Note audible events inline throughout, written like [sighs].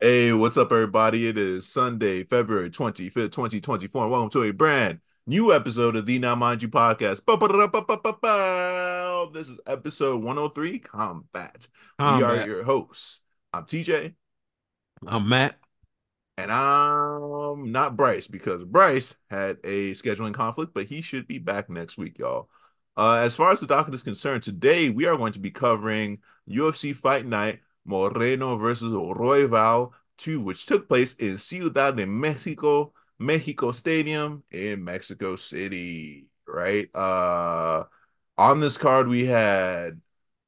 Hey, what's up, everybody? It is Sunday, February 25th, 2024. And welcome to a brand new episode of the Now Mind You podcast. Ba-ba-da-ba-ba-ba-ba. This is episode 103 Combat. We are your hosts. I'm TJ, I'm Matt. and I'm not Bryce because Bryce had a scheduling conflict, but he should be back next week, y'all. Uh, as far as the docket is concerned, today we are going to be covering UFC Fight Night Moreno versus Royval 2, which took place in Ciudad de Mexico, Mexico Stadium in Mexico City, right? Uh, on this card, we had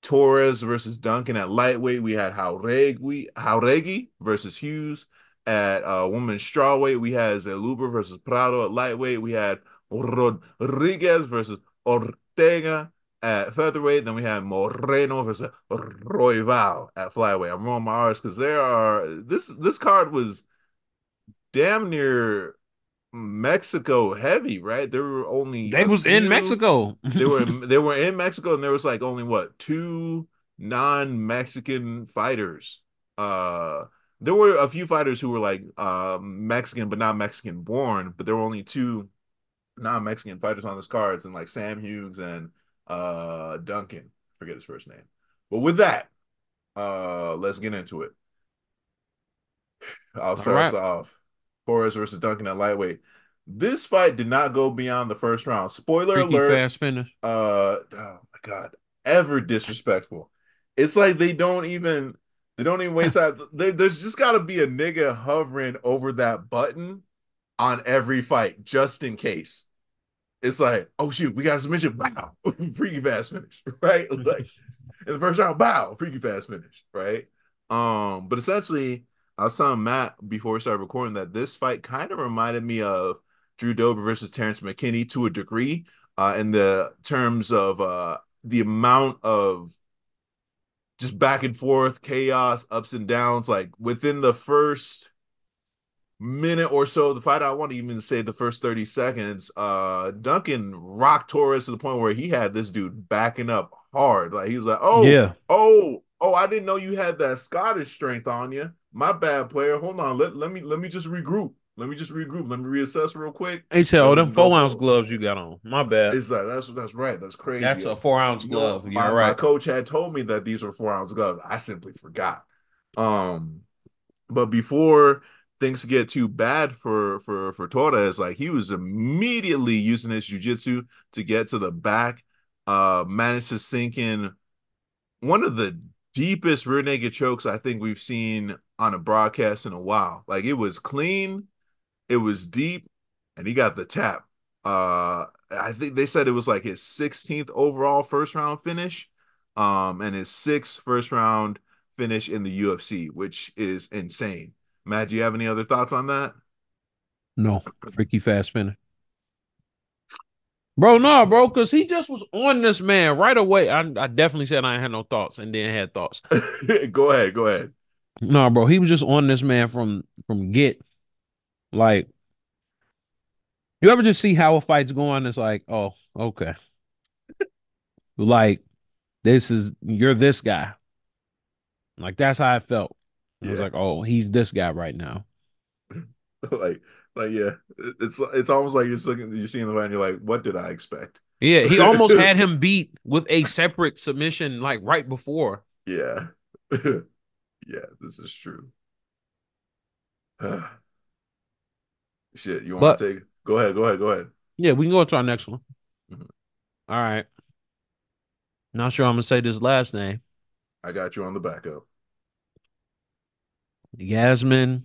Torres versus Duncan at lightweight. We had Jauregui, Jauregui versus Hughes at uh, women's strawweight. We had Zellhuber versus Prado at lightweight. We had Rodriguez versus Ortega at featherweight. Then we had Moreno versus Royval at flyweight. I'm rolling my R's because there are this this card was damn near Mexico heavy, right? There were only They was in Mexico. They were [laughs] they were in Mexico, and there was like only what two non-Mexican fighters. Uh, there were a few fighters who were like uh, Mexican, but not Mexican born. But there were only two non-Mexican fighters on this cards, and like Sam Hughes and uh Duncan. Forget his first name. But with that, uh, let's get into it. I'll start us right. off. Torres versus Duncan at lightweight. This fight did not go beyond the first round. Spoiler Freaky alert fast finish. uh oh my god ever disrespectful it's like they don't even they don't even waste that [laughs] there, there's just got to be a nigga hovering over that button on every fight just in case it's like oh shoot we got a submission. Bow. [laughs] Freaky fast finish [laughs] right? Like in the first round bow freaky fast finish right? Um but essentially i was telling matt before we started recording that this fight kind of reminded me of drew dober versus terrence mckinney to a degree uh, in the terms of uh, the amount of just back and forth chaos, ups and downs. Like within the first minute or so of the fight, I want to even say the first 30 seconds, uh, Duncan rocked Torres to the point where he had this dude backing up hard. Like he was like, oh, Yeah. oh, oh, I didn't know you had that Scottish strength on you. My bad, player. Hold on. Let, let me let me just regroup. Let me just regroup. Let me reassess real quick. He said, "Oh, them four ounce gloves you got on. My bad. It's like that's that's right. That's crazy. That's a four ounce You know, glove. my, You're my coach had told me that these were four ounce gloves. I simply forgot. Um, but before things get too bad for for for Torres, like he was immediately using his jujitsu to get to the back. Uh, managed to sink in one of the deepest rear naked chokes I think we've seen on a broadcast in a while. Like it was clean, it was deep, and he got the tap. Uh, I think they said it was like his 16th overall first round finish, um, and his sixth first round finish in the UFC, which is insane. Matt, do you have any other thoughts on that? No, freaky fast finish. Bro, no, bro, because he just was on this man right away. I, I definitely said I had no thoughts and then had thoughts. [laughs] go ahead, go ahead. No, bro, he was just on this man from from get. Like, you ever just see how a fight's going? It's like, oh, okay. like, this is you're this guy. Like that's how I felt. I was like, oh, he's this guy right now. [laughs] like, like, yeah, it's it's almost like you're looking, you're seeing the and you're like, what did I expect? Yeah, he [laughs] almost had him beat with a separate submission like right before. Yeah, [laughs] yeah, this is true. [sighs] Shit, you want to take? Go ahead, go ahead, go ahead. Yeah, we can go to our next one. Mhm. All right. Not sure I'm gonna say this last name. I got you on the backup. Yazmin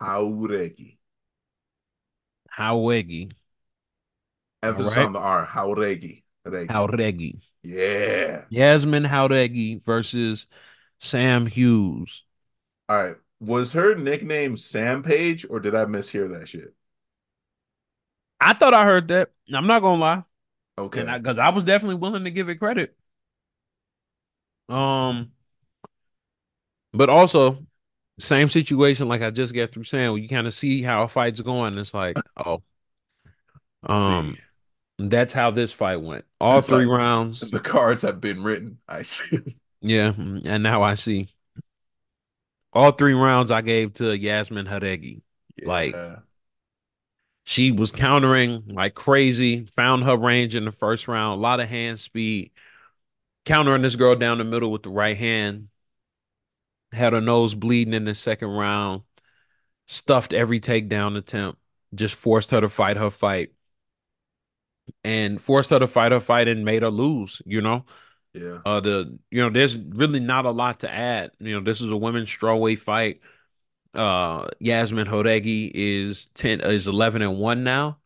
Hauregi. Howegi. Emphasis Alright. on the R. Hauregi. Hauregi. Yeah. Yazmin Howregi versus Sam Hughes. All right. Was her nickname Sam Page, or did I mishear that shit? I thought I heard that. I'm not gonna lie. Okay. Because I, was definitely willing to give it credit. Um, but also same situation like I just got through saying, where you kind of see how a fight's going. It's like, [laughs] oh, um, that's how this fight went. All It's three like- rounds. the cards have been written. I see. Yeah, and now I see. all three rounds I gave to Yazmin Jauregui. Yeah. Like she was countering like crazy, found her range in the first round, a lot of hand speed, countering this girl down the middle with the right hand. Had her nose bleeding in the second round, stuffed every takedown attempt, just forced her to fight her fight. And forced her to fight her fight and made her lose, you know? Yeah. Uh the you know, there's really not a lot to add. You know, this is a women's strawweight fight. Uh Yazmin Jauregui is 10 is 11 and 1 now.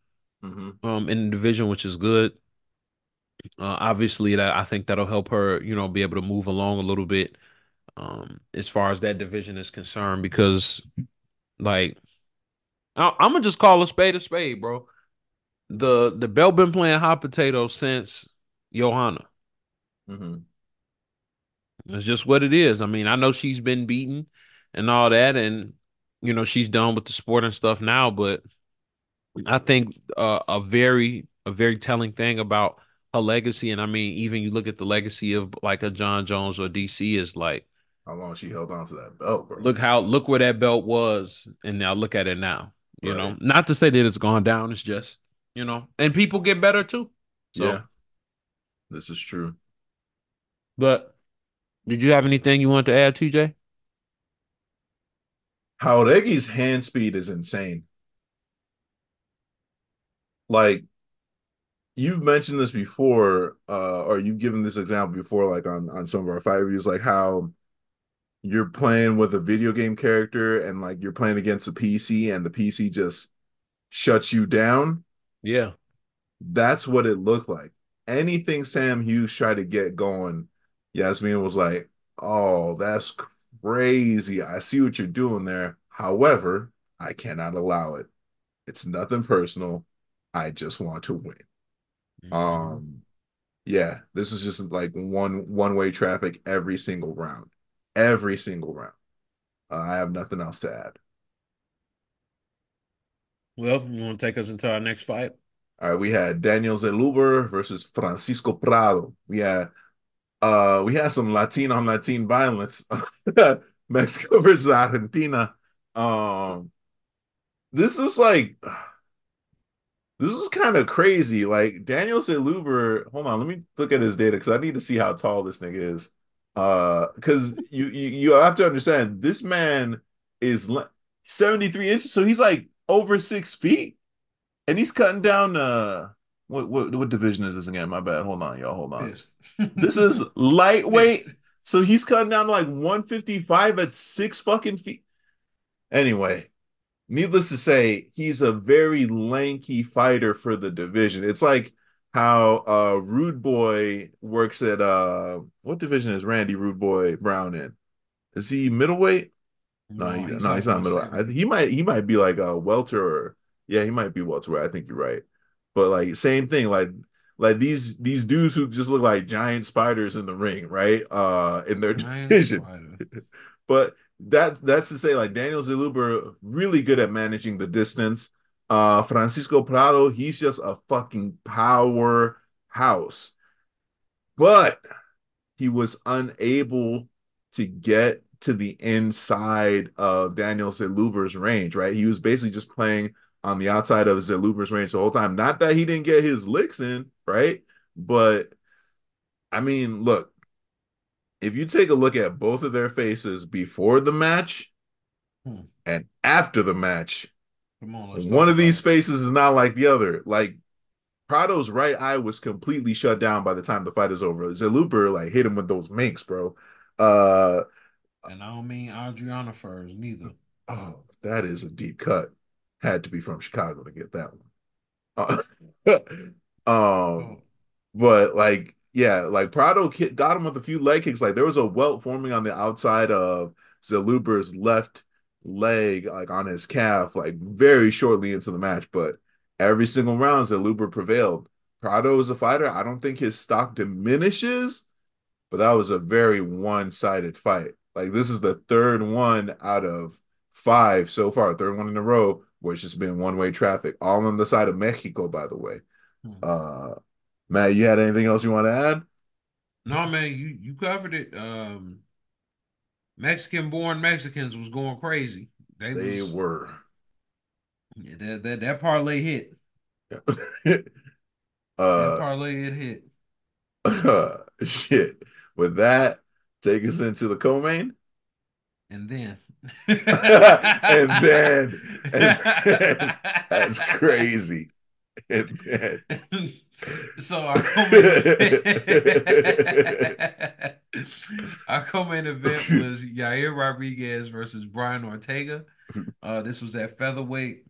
Mm-hmm. Um in the division which is good. Uh obviously that I think that'll help her, you know, be able to move along a little bit um as far as that division is concerned because like I- I'm gonna just call a spade a spade, bro. The the belt been playing hot potato since Johanna. Mm-hmm. It's just what it is. I mean, I know she's been beaten and all that, and you know she's done with the sport and stuff now. But I think uh, a very a very telling thing about her legacy, and I mean, even you look at the legacy of like a John Jones or DC is like how long she held on to that belt, bro. Look how look where that belt was, and now look at it now. You right. know, not to say that it's gone down. It's just you know, and people get better too. So. Yeah, this is true. But did you have anything you want to add, TJ? Jauregui's hand speed is insane. Like you've mentioned this before, uh, or you've given this example before, like on on some of our fight reviews, like how you're playing with a video game character and like you're playing against a PC and the PC just shuts you down. Yeah. That's what it looked like. Anything Sam Hughes tried to get going Yazmin was like, Oh, that's crazy. I see what you're doing there. However, I cannot allow it. It's nothing personal. I just want to win. Mm-hmm. Um, yeah, this is just like one one way traffic every single round, every single round. Uh, I have nothing else to add. Well, you want to take us into our next fight? All right, we had Daniel Zellhuber versus Francisco Prado. We had uh, we had some Latino on Latin violence. [laughs] Mexico [laughs] versus Argentina. Um, this is like this is kind of crazy. Like Daniel Zellhuber, hold on, let me look at his data because I need to see how tall this nigga is. Uh, because you, you you have to understand this man is 73 inches, so he's like over six feet, and he's cutting down uh what what what division is this again? My bad. Hold on, y'all. Hold on. [laughs] this is lightweight. So he's cutting down to like 155 at six fucking feet. Anyway, needless to say, he's a very lanky fighter for the division. It's like how uh Rude Boy works at uh what division is Randy Rude Boy Brown in? Is he middleweight? No, no, he, he's, no, he's not middleweight. he might he might be like a welter or yeah, he might be welterweight. I think you're right. But like same thing, like like these these dudes who just look like giant spiders in the ring, right? Uh in their giant division. [laughs] but that that's to say, like Daniel Zellhuber really good at managing the distance. Uh Francisco Prado, he's just a fucking powerhouse. But he was unable to get to the inside of Daniel Zellhuber's range, right? He was basically just playing on the outside of Zellhuber's range the whole time. Not that he didn't get his licks in, right? But I mean, look, if you take a look at both of their faces before the match hmm. and after the match, on, one of these faces is not like the other. Like Prado's right eye was completely shut down by the time the fight is over. Zellhuber like hit him with those minks, bro. Uh and I don't mean Andriana Furs neither. Oh, that is a deep cut had to be from Chicago to get that one. Uh, [laughs] um, but like, yeah, like Prado got him with a few leg kicks. Like there was a welt forming on the outside of Zellhuber's left leg, like on his calf, like very shortly into the match. But every single round, Zellhuber prevailed. Prado is a fighter. I don't think his stock diminishes, but that was a very one-sided fight. Like this is the third one out of five so far, third one in a row where it's just been one way traffic, all on the side of Mexico, by the way. Hmm. Uh, Matt, you had anything else you want to add? No, man, you you covered it. Um, Mexican born Mexicans was going crazy. They, they was were. Yeah, that, that that parlay hit. [laughs] uh, that parlay it hit. Uh, [laughs] shit. With that, take us into the co-main. And then. [laughs] and then, and then that's crazy. And then so our co-main event, [laughs] our co-main event was Yair Rodriguez versus Brian Ortega. Uh, this was at featherweight.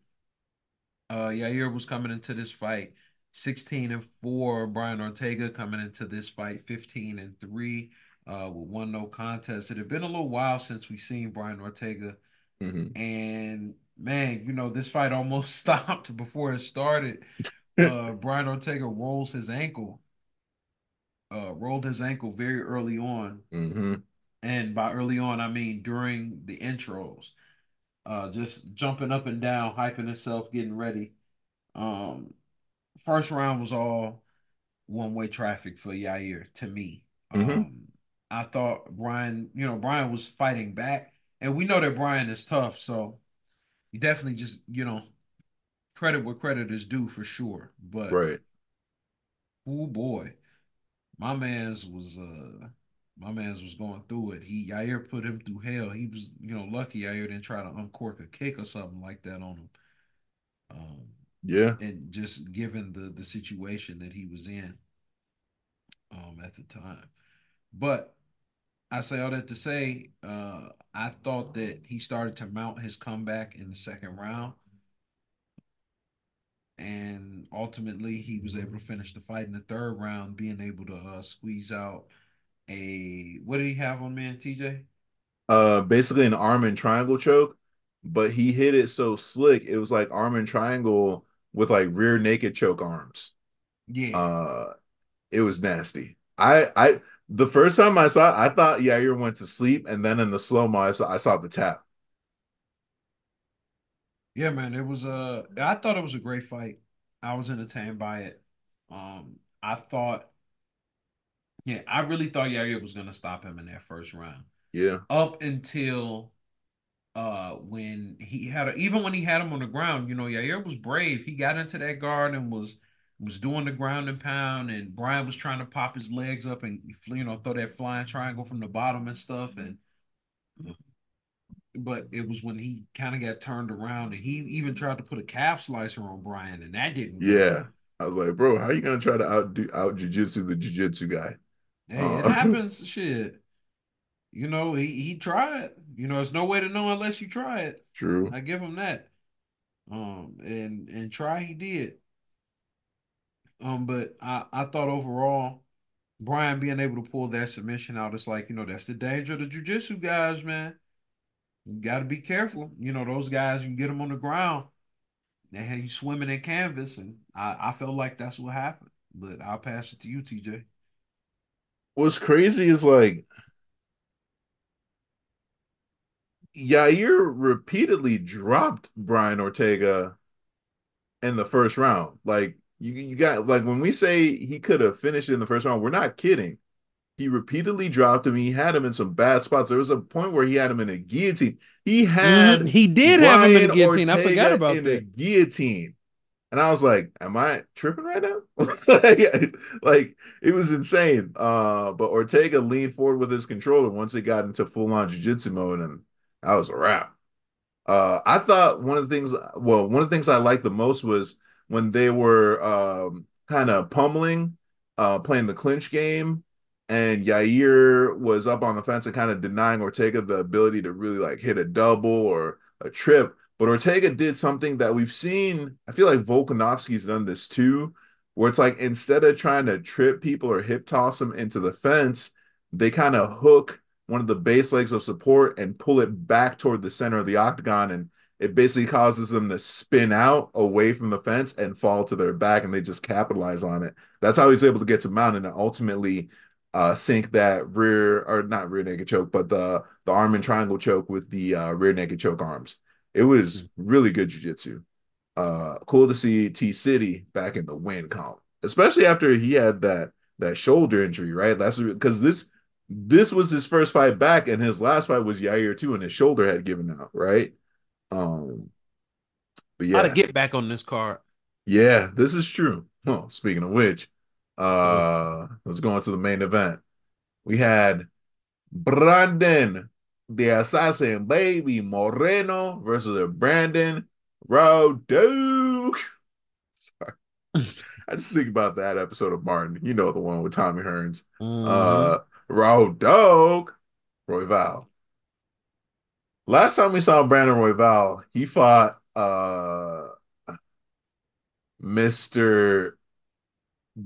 Uh, Yair was coming into this fight 16 and 4. Brian Ortega coming into this fight 15 and 3 uh, with one no contest. It had been a little while since we seen Brian Ortega. Mm-hmm. And man, you know, this fight almost [laughs] stopped before it started. Uh, Brian Ortega rolls his ankle. Uh, rolled his ankle very early on. Mm-hmm. And by early on, I mean during the intros. Uh, just jumping up and down, hyping himself, getting ready. Um, first round was all one way traffic for Yair to me. Mm-hmm. Um, I thought Brian, you know, Brian was fighting back, and we know that Brian is tough, so you definitely just, you know, credit what credit is due for sure. But right, oh boy, my man's was uh my man's was going through it. He Yair put him through hell. He was, you know, lucky Yair didn't try to uncork a cake or something like that on him. Um, yeah. And just given the the situation that he was in um at the time. But I say all that to say, uh, I thought that he started to mount his comeback in the second round. And ultimately, he was able to finish the fight in the third round, being able to uh, squeeze out a what did he have on man, TJ? Uh, basically an arm and triangle choke, but he hit it so slick. It was like arm and triangle with like rear naked choke arms. Yeah. Uh it was nasty. I I the first time I saw it, I thought Yair went to sleep, and then in the slow mo, I saw I saw the tap. Yeah, man, it was a. I thought it was a great fight. I was entertained by it. Um, I thought, yeah, I really thought Yair was gonna stop him in that first round. Yeah. Up until uh when he had a, even when he had him on the ground, you know, Yair was brave. He got into that guard and was was doing the ground and pound, and Brian was trying to pop his legs up and you know throw that flying triangle from the bottom and stuff. And but it was when he kind of got turned around, and he even tried to put a calf slicer on Brian, and that didn't. Yeah, I was like, bro, how are you gonna try to outdo out jujitsu the jujitsu guy? Hey, uh, it [laughs] happens. Shit. You know, he he tried. You know, there's no way to know unless you try it. True. I give him that. Um, and and try he did. Um, but I I thought overall, Brian being able to pull that submission out, it's like you know that's the danger of the jujitsu guys, man. You got to be careful. You know those guys, you get them on the ground, they have you swimming in canvas, and I I felt like that's what happened. But I'll pass it to you, TJ. What's crazy is like Yair repeatedly dropped Brian Ortega in the first round. Like you, you got like when we say he could have finished in the first round, we're not kidding. He repeatedly dropped him. He had him in some bad spots. There was a point where he had him in a guillotine. He had mm, he did Brian have him in a guillotine. Ortega I forgot about in that. a guillotine. And I was like, am I tripping right now? [laughs] like it was insane. Uh, but Ortega leaned forward with his controller once it got into full on jiu-jitsu mode, and that was a wrap. Uh, I thought one of the things, well, one of the things I liked the most was when they were um, kind of pummeling, uh, playing the clinch game, and Yair was up on the fence and kind of denying Ortega the ability to really like hit a double or a trip. But Ortega did something that we've seen. I feel like Volkanovski's done this too, where it's like instead of trying to trip people or hip toss them into the fence, they kind of hook one of the base legs of support and pull it back toward the center of the octagon and it basically causes them to spin out away from the fence and fall to their back and they just capitalize on it that's how he's able to get to mount and ultimately uh, sink that rear or not rear naked choke but the the arm and triangle choke with the uh, rear naked choke arms it was really good jiu-jitsu uh cool to see t city back in the win column especially after he had that that shoulder injury right that's because this this was his first fight back, and his last fight was Yair too, and his shoulder had given out, right? Um, but yeah, How to get back on this card? yeah, this is true. Well, speaking of which, uh, let's go on to the main event. We had Brandon, the assassin baby Moreno versus Brandon Roduke. Sorry. I just think about that episode of Martin. You know the one with Tommy Hearns. Mhm. Uh Royval. Last time we saw Brandon Royval, he fought uh Mr.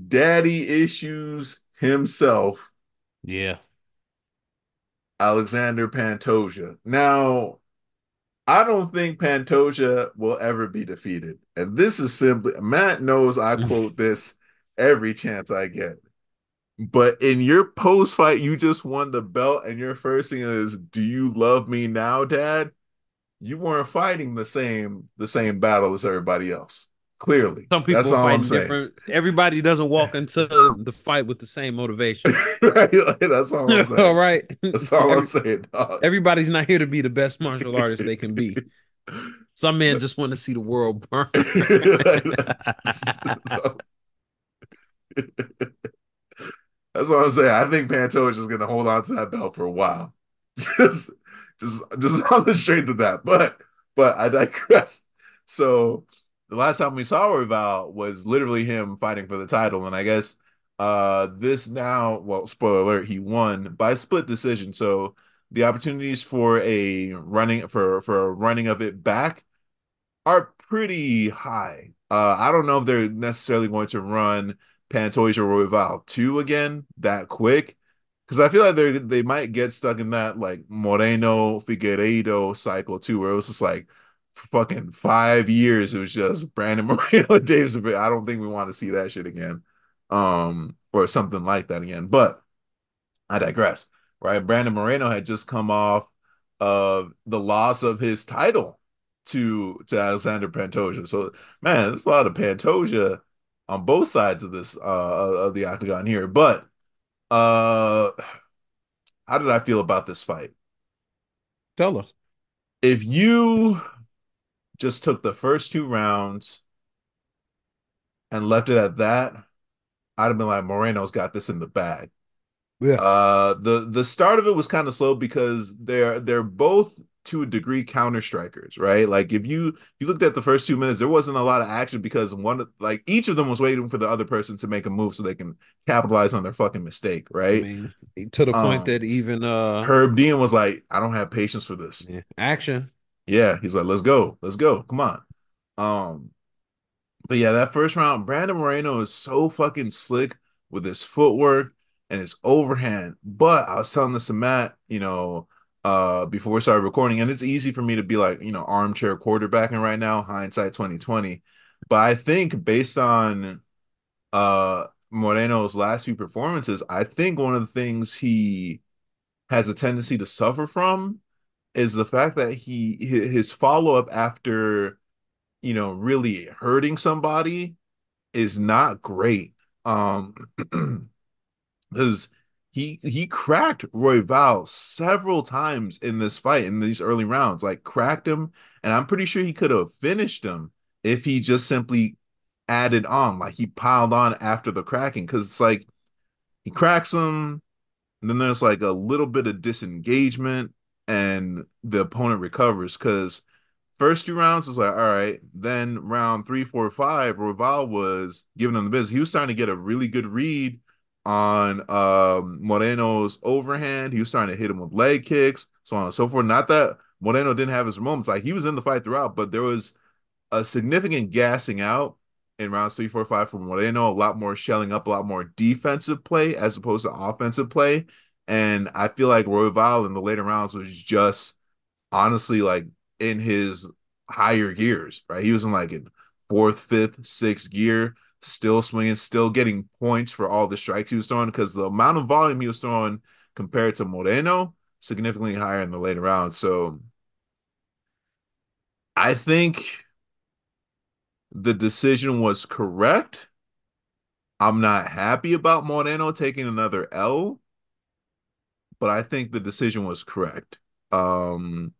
Daddy Issues himself, yeah. Alexander Pantoja. Now, I don't think Pantoja will ever be defeated. And this is simply Matt knows I [laughs] quote this every chance I get. But in your post fight, you just won the belt, and your first thing is, "Do you love me now, Dad?" You weren't fighting the same the same battle as everybody else. Clearly, Some people that's are all I'm saying. different. Everybody doesn't walk into the fight with the same motivation. [laughs] right? Like, that's all I'm [laughs] saying. all right. That's all I'm saying, dog. Everybody's not here to be the best martial artist they can be. [laughs] Some men just want to see the world burn. That's what I'm saying. I think Pantoja is just going to hold on to that belt for a while, just, just, just on the strength of that. But, but I digress. So the last time we saw Royval was literally him fighting for the title, and I guess uh this now, well, spoiler alert, he won by split decision. So the opportunities for a running for for a running of it back are pretty high. Uh, I don't know if they're necessarily going to run Pantoja Royval 2 again that quick. Because I feel like they they might get stuck in that like Moreno Figueiredo cycle too, where it was just like fucking five years. It was just Brandon [laughs] Moreno Zabir. I don't think we want to see that shit again. Um, or something like that again. But I digress. Right. Brandon Moreno had just come off of the loss of his title to to Alexander Pantoja. So man, there's a lot of Pantoja on both sides of this uh of the octagon here. But uh how did I feel about this fight? Tell us. If you just took the first two rounds and left it at that, I'd have been like Moreno's got this in the bag. Yeah. Uh the the start of it was kind of slow because they're they're both to a degree counter strikers, right? Like if you you looked at the first two minutes, there wasn't a lot of action because one like each of them was waiting for the other person to make a move so they can capitalize on their fucking mistake, I right? mean, to the point Um, that even uh Herb Dean was like, I don't have patience for this. yeah, action. Yeah, he's like, let's go, let's go, come on. Um, but yeah, that first round, Brandon Moreno is so fucking slick with his footwork and his overhand. But I was telling this to Matt, you know, uh, before we started recording, and it's easy for me to be like, you know, armchair quarterbacking right now, hindsight 2020. But I think based on uh Moreno's last few performances, I think one of the things he has a tendency to suffer from is the fact that he his follow-up after you know really hurting somebody is not great. Um [clears throat] because he he cracked Royval several times in this fight in these early rounds like cracked him and I'm pretty sure he could have finished him if he just simply added on like he piled on after the cracking because it's like he cracks him then there's like a little bit of disengagement and the opponent recovers because first two rounds was like all right then round three four five Royval was giving him the business he was starting to get a really good read on um Moreno's overhand. He was starting to hit him with leg kicks so on and so forth. Not that Moreno didn't have his moments like he was in the fight throughout but there was a significant gassing out in rounds three, four, five from Moreno, a lot more shelling up, a lot more defensive play as opposed to offensive play. And I feel like Royval in the later rounds was just honestly like in his higher gears, right? He was in like in fourth, fifth, sixth gear, still swinging, still getting points for all the strikes he was throwing because the amount of volume he was throwing compared to Moreno significantly higher in the later rounds. So I think the decision was correct. I'm not happy about Moreno taking another L, but I think the decision was correct. Um,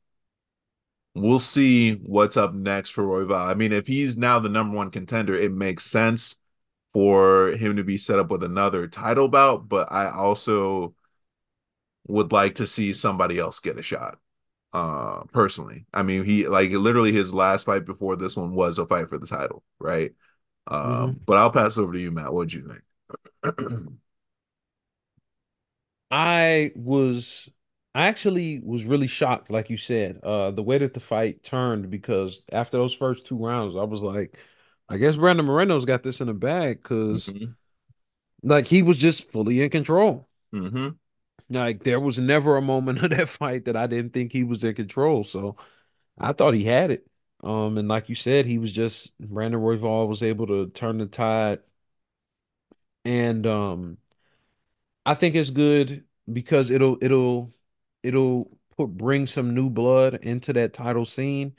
we'll see what's up next for Roy Royval. I mean, if he's now the number one contender, it makes sense for him to be set up with another title bout, but I also would like to see somebody else get a shot. Uh personally. I mean, he like literally his last fight before this one was a fight for the title, right? Um, mm-hmm. but I'll pass over to you, Matt. What'd you think? [clears throat] I was I actually was really shocked, like you said, uh, the way that the fight turned because after those first two rounds, I was like, I guess Brandon Moreno's got this in the bag because mm-hmm. like he was just fully in control. Mm-hmm. Like there was never a moment [laughs] of that fight that I didn't think he was in control. So I thought he had it. Um, and like you said, he was just Brandon Royval was able to turn the tide. And um I think it's good because it'll it'll it'll put bring some new blood into that title scene.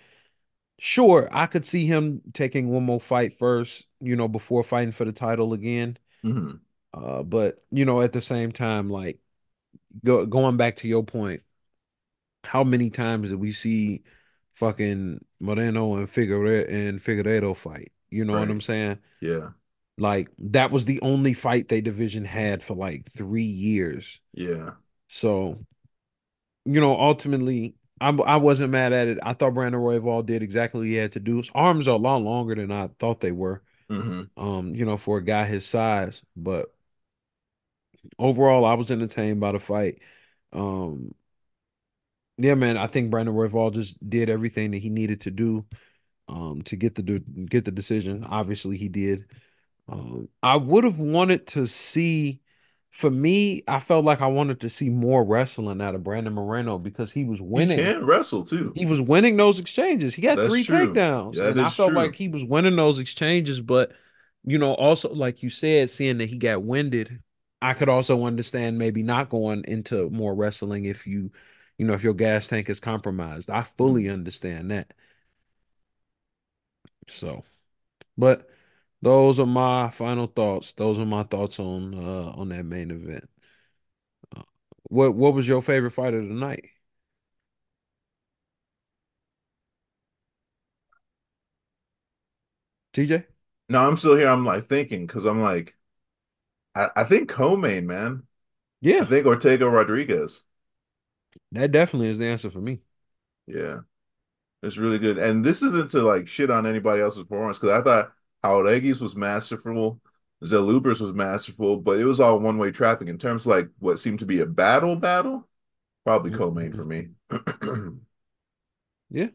Sure, I could see him taking one more fight first, you know, before fighting for the title again. Mm-hmm. Uh, but you know, at the same time, like go, going back to your point, how many times did we see fucking Moreno and Figueroa and Figueiredo fight? You know right. what I'm saying? Yeah. Like that was the only fight they division had for like three years. Yeah. So, you know, ultimately, I I wasn't mad at it. I thought Brandon Royval did exactly what he had to do. His arms are a lot longer than I thought they were. Mm-hmm. Um, you know, for a guy his size, but overall, I was entertained by the fight. Um, yeah, man, I think Brandon Royval just did everything that he needed to do um, to get the get the decision. Obviously, he did. Um, I would have wanted to see. For me, I felt like I wanted to see more wrestling out of Brandon Moreno because he was winning. He can wrestle too. He was winning those exchanges. He got That's three true. takedowns, and I felt true. like he was winning those exchanges. But you know, also like you said, seeing that he got winded I could also understand maybe not going into more wrestling if you, you know, if your gas tank is compromised. I fully mm-hmm. understand that. So, but those are my final thoughts. Those are my thoughts on uh on that main event. Uh, what what was your favorite fight of the night? TJ? No, I'm still here. I'm like thinking because I'm like, I, I think co-main, man. Yeah. I think Ortega Rodriguez. That definitely is the answer for me. Yeah. It's really good. And this isn't to like shit on anybody else's performance because I thought Jauregui's was masterful. Zellhuber's was masterful, but it was all one way traffic in terms of like what seemed to be a battle battle. Probably mm-hmm. co-main for me. [clears throat] yeah.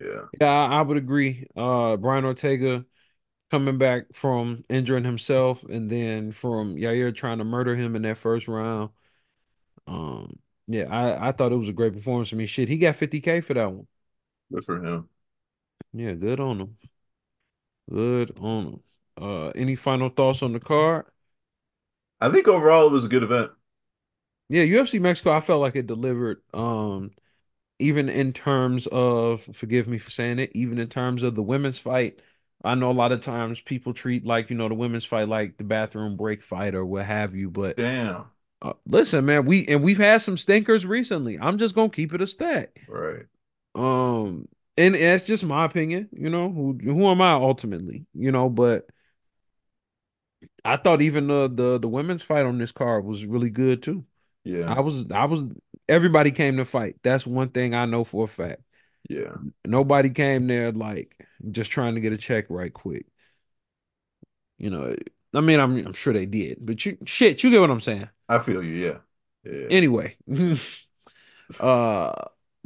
Yeah. Yeah, I, I would agree. Uh Brian Ortega coming back from injuring himself and then from Yair trying to murder him in that first round. Um, yeah, I, I thought it was a great performance for me. Shit, he got 50K for that one. Good for him. Yeah, good on him. Good on him. Uh, any final thoughts on the card? I think overall it was a good event. Yeah, UFC Mexico, I felt like it delivered. Um, even in terms of, forgive me for saying it, even in terms of the women's fight, I know a lot of times people treat like you know the women's fight like the bathroom break fight or what have you, but damn. Uh, listen, man, we and we've had some stinkers recently. I'm just gonna keep it a stack. Right. Um, and, that's just my opinion. You know, who who am I ultimately? You know, but I thought even the the the women's fight on this card was really good too. Yeah. I was I was everybody came to fight. That's one thing I know for a fact. Yeah. Nobody came there like just trying to get a check right quick. You know, I mean, I'm I'm sure they did, but you shit, you get what I'm saying. I feel you, yeah. yeah. Anyway, [laughs] uh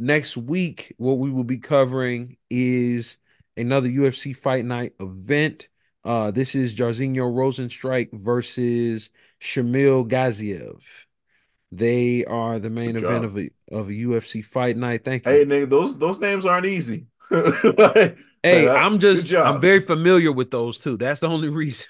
next week what we will be covering is another UFC fight night event. Uh this is Jairzinho Rozenstruik versus Shamil Gaziev. They are the main Good event job. of a of a UFC fight night. Thank you. Hey, nigga, those those names aren't easy. [laughs] like, hey, I'm just I'm very familiar with those too. That's the only reason.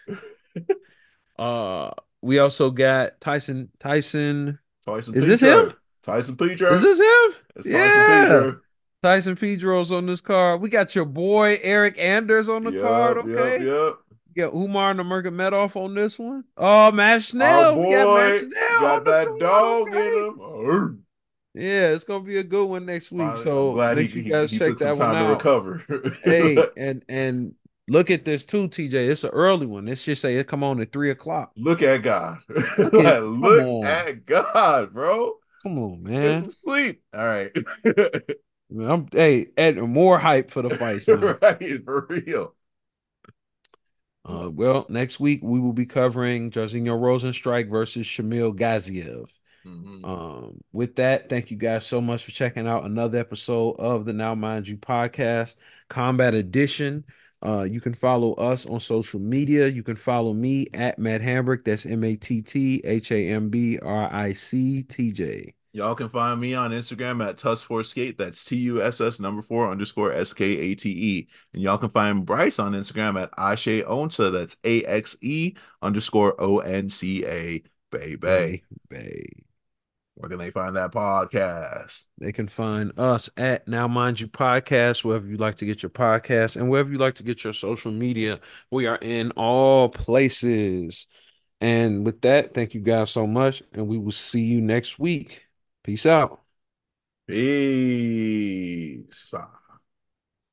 [laughs] uh, we also got Tyson Tyson. Tyson. Is this him? Tyson Pedro. Is this him? It's yeah. Tyson Pedro. Tyson Pedro's on this card. We got your boy Eric Anders on the yep, card. Okay. Yep, yep. Yeah, Umar Nurmagomedov on this one. Oh, Matt boy we got, Matt got that dog in him. Yeah, it's gonna be a good one next week. So I'm glad make he, you guys he, he check took that some one time to out. recover. hey, [laughs] and and look at this too, TJ. It's an early one. Let's just say it come on at three o'clock. Look at God. [laughs] Look Like, at- look at God, bro. Come on, Get man. some sleep. All right. [laughs] I'm hey, adding more hype for the fight. [laughs] right, for real. Uh, well, next week we will be covering Jairzinho Rozenstruik versus Shamil Gaziev. Mhm. Um, with that, thank you guys so much for checking out another episode of the Now Mind You podcast, Combat Edition. Uh, you can follow us on social media. You can follow me at Matt Hambrick. That's M A T T H A M B R I C T J. Y'all can find me on Instagram at Tuss4Skate. That's T U S S number four underscore S K A T E. And y'all can find Bryce on Instagram at Ashe Onta. That's A X E underscore O N C A. Baby. Bay. Where can they find that podcast? They can find us at Now Mind You Podcast, wherever you like to get your podcast and wherever you like to get your social media. We are in all places. And with that, thank you guys so much. And we will see you next week. Peace out. Peace.